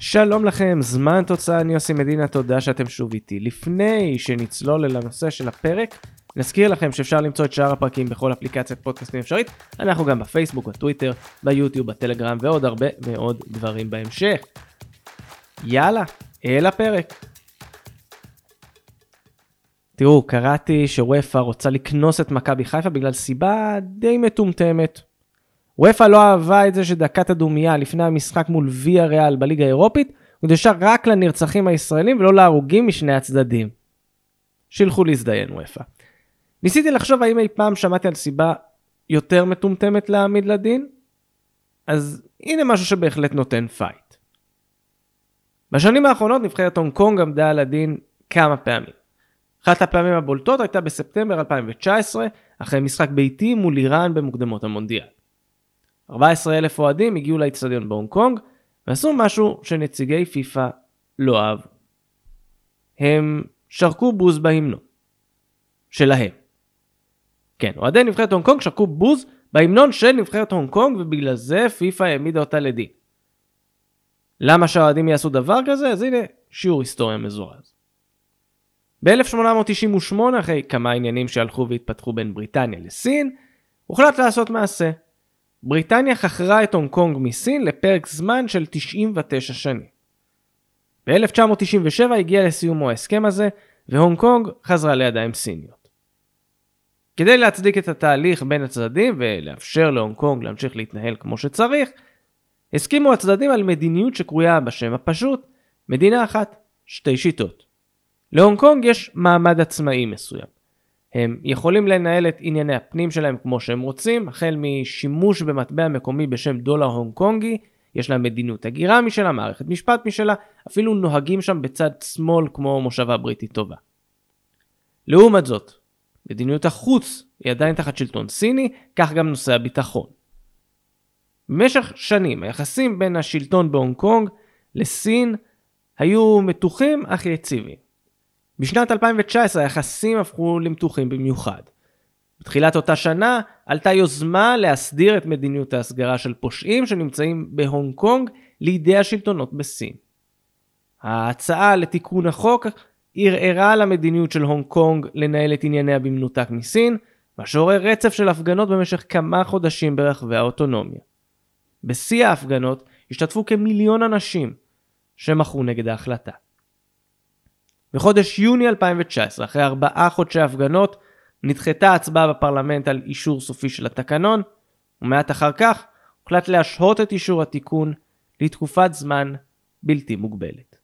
שלום לכם, זמן תוצאה, אני יוסי מדינה, תודה שאתם שוב איתי. לפני שנצלול אל הנושא של הפרק, נזכיר לכם שאפשר למצוא את שאר הפרקים בכל אפליקציית פודקאסטים אפשרית, אנחנו גם בפייסבוק, בטוויטר, ביוטיוב, בטלגרם ועוד הרבה מאוד דברים בהמשך. יאללה, אל הפרק. תראו, קראתי שוופא רוצה לקנוס את מכבי חיפה בגלל סיבה די מטומטמת. אופ"א לא אהבה את זה שדקת הדומייה לפני המשחק מול ויה ריאל בליגה האירופית הוקדשה רק לנרצחים הישראלים ולא להרוגים משני הצדדים. שילכו להזדיין אופ"א. ניסיתי לחשוב האם אי פעם שמעתי על סיבה יותר מטומטמת להעמיד לדין, אז הנה משהו שבהחלט נותן פייט. בשנים האחרונות נבחרת הונג קונג עמדה על הדין כמה פעמים. אחת הפעמים הבולטות הייתה בספטמבר 2019, אחרי משחק ביתי מול איראן במוקדמות המונדיאל. 14 אלף אוהדים הגיעו לאצטדיון בהונג קונג, ועשו משהו שנציגי פיפ"א לא אהבו. הם שרקו בוז בהמנון. שלהם. כן, אוהדי נבחרת הונג קונג שרקו בוז בהמנון של נבחרת הונג קונג, ובגלל זה פיפ"א העמידה אותה לדין. למה שהאוהדים יעשו דבר כזה? אז הנה שיעור היסטוריה מזורז. ב-1898, אחרי כמה עניינים שהלכו והתפתחו בין בריטניה לסין, הוחלט לעשות מעשה. בריטניה חכרה את הונג קונג מסין לפרק זמן של 99 שנים. ב-1997 הגיע לסיומו ההסכם הזה, והונג קונג חזרה לידיים סיניות. כדי להצדיק את התהליך בין הצדדים ולאפשר להונג קונג להמשיך להתנהל כמו שצריך, הסכימו הצדדים על מדיניות שקרויה בשם הפשוט מדינה אחת, שתי שיטות. להונג קונג יש מעמד עצמאי מסוים. הם יכולים לנהל את ענייני הפנים שלהם כמו שהם רוצים, החל משימוש במטבע מקומי בשם דולר הונג קונגי, יש להם מדיניות הגירה משלה, מערכת משפט משלה, אפילו נוהגים שם בצד שמאל כמו מושבה בריטית טובה. לעומת זאת, מדיניות החוץ היא עדיין תחת שלטון סיני, כך גם נושא הביטחון. במשך שנים היחסים בין השלטון בהונג קונג לסין היו מתוחים אך יציבים. בשנת 2019 היחסים הפכו למתוחים במיוחד. בתחילת אותה שנה עלתה יוזמה להסדיר את מדיניות ההסגרה של פושעים שנמצאים בהונג קונג לידי השלטונות בסין. ההצעה לתיקון החוק ערערה על המדיניות של הונג קונג לנהל את ענייניה במנותק מסין, מה שעורר רצף של הפגנות במשך כמה חודשים ברחבי האוטונומיה. בשיא ההפגנות השתתפו כמיליון אנשים שמחו נגד ההחלטה. בחודש יוני 2019, אחרי ארבעה חודשי הפגנות, נדחתה הצבעה בפרלמנט על אישור סופי של התקנון, ומעט אחר כך הוחלט להשהות את אישור התיקון לתקופת זמן בלתי מוגבלת.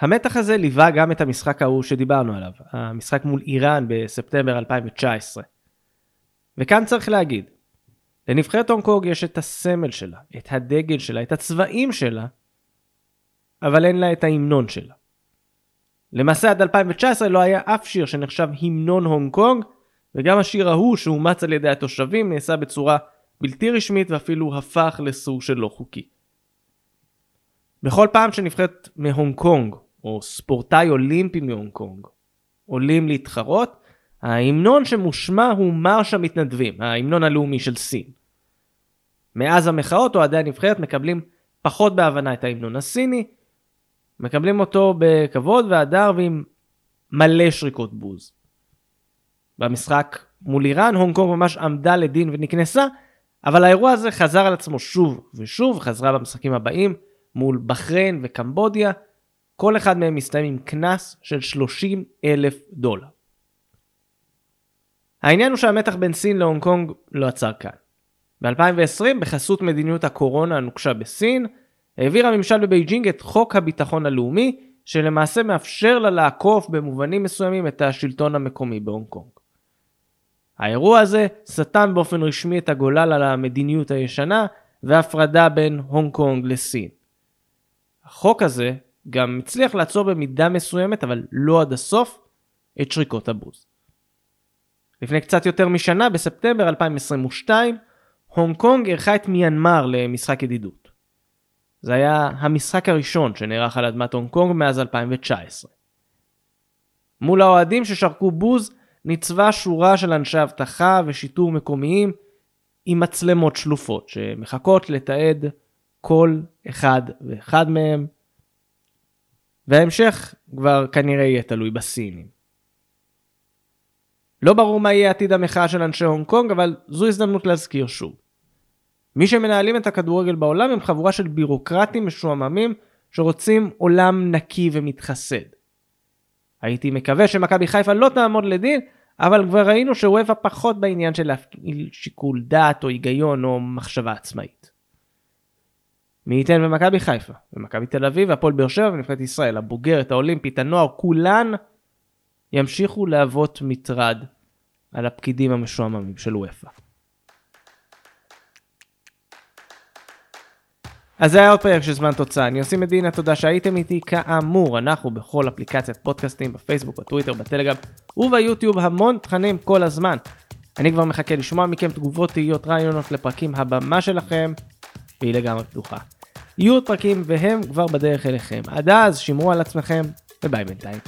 המתח הזה ליווה גם את המשחק ההוא שדיברנו עליו, המשחק מול איראן בספטמבר 2019. וכאן צריך להגיד, לנבחרת הונג קונג יש את הסמל שלה, את הדגל שלה, את הצבעים שלה, אבל אין לה את ההמנון שלה. למעשה עד 2019 לא היה אף שיר שנחשב המנון הונג קונג, וגם השיר ההוא שאומץ על ידי התושבים נעשה בצורה בלתי רשמית ואפילו הפך לסוג של לא חוקי. בכל פעם שנבחרת מהונג קונג, או ספורטאי אולימפי מהונג קונג, עולים להתחרות, ההמנון שמושמע הוא מרש המתנדבים, ההמנון הלאומי של סין. מאז המחאות אוהדי הנבחרת מקבלים פחות בהבנה את ההמנון הסיני, מקבלים אותו בכבוד והדר ועם מלא שריקות בוז. במשחק מול איראן, הונג קונג ממש עמדה לדין ונקנסה, אבל האירוע הזה חזר על עצמו שוב ושוב, חזרה במשחקים הבאים מול בחריין וקמבודיה, כל אחד מהם מסתיים עם קנס של 30 אלף דולר. העניין הוא שהמתח בין סין להונג קונג לא עצר כאן. ב-2020, בחסות מדיניות הקורונה הנוקשה בסין, העביר הממשל בבייג'ינג את חוק הביטחון הלאומי, שלמעשה מאפשר לה לעקוף במובנים מסוימים את השלטון המקומי בהונג קונג. האירוע הזה סתם באופן רשמי את הגולל על המדיניות הישנה והפרדה בין הונג קונג לסין. החוק הזה גם הצליח לעצור במידה מסוימת, אבל לא עד הסוף, את שריקות הבוז. לפני קצת יותר משנה, בספטמבר 2022, הונג קונג אירחה את מיינמר למשחק ידידות. זה היה המשחק הראשון שנערך על אדמת הונג קונג מאז 2019. מול האוהדים ששרקו בוז ניצבה שורה של אנשי אבטחה ושיטור מקומיים עם מצלמות שלופות שמחכות לתעד כל אחד ואחד מהם, וההמשך כבר כנראה יהיה תלוי בסינים. לא ברור מה יהיה עתיד המחאה של אנשי הונג קונג, אבל זו הזדמנות להזכיר שוב. מי שמנהלים את הכדורגל בעולם הם חבורה של בירוקרטים משועממים שרוצים עולם נקי ומתחסד. הייתי מקווה שמכבי חיפה לא תעמוד לדין, אבל כבר ראינו שוופא פחות בעניין של להפעיל שיקול דעת או היגיון או מחשבה עצמאית. מי ייתן במכבי חיפה, במכבי תל אביב, הפועל באר שבע ונבחרת ישראל, הבוגרת, האולימפית, הנוער, כולן ימשיכו להוות מטרד על הפקידים המשועממים של וופא. אז זה היה עוד פרק של זמן תוצאה, אני עושים מדינה, תודה שהייתם איתי כאמור, אנחנו בכל אפליקציית פודקאסטים, בפייסבוק, בטוויטר, בטלגרם וביוטיוב, המון תכנים כל הזמן. אני כבר מחכה לשמוע מכם תגובות, תהיות, רעיונות לפרקים, הבמה שלכם והיא לגמרי פתוחה. יהיו עוד פרקים והם כבר בדרך אליכם. עד אז, שמרו על עצמכם וביי בינתיים.